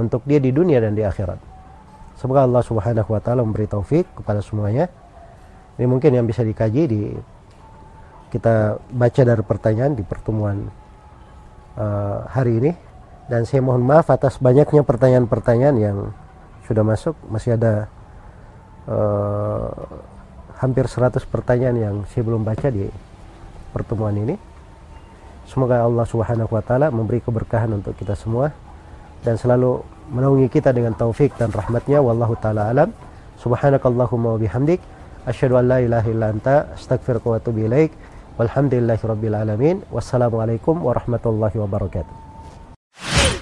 untuk dia di dunia dan di akhirat. Semoga Allah Subhanahu wa taala memberi taufik kepada semuanya. Ini mungkin yang bisa dikaji di kita baca dari pertanyaan di pertemuan uh, hari ini dan saya mohon maaf atas banyaknya pertanyaan-pertanyaan yang sudah masuk masih ada uh, hampir 100 pertanyaan yang saya belum baca di pertemuan ini semoga Allah Subhanahu wa taala memberi keberkahan untuk kita semua dan selalu menaungi kita dengan taufik dan rahmatnya. Wallahu taala alam. Subhanakallahumma wa bihamdik. Asyhadu an la ilaha illa anta. Astaghfiruka wa atubu ilaik. Walhamdulillahi Rabbil Alamin. Wassalamualaikum warahmatullahi wabarakatuh.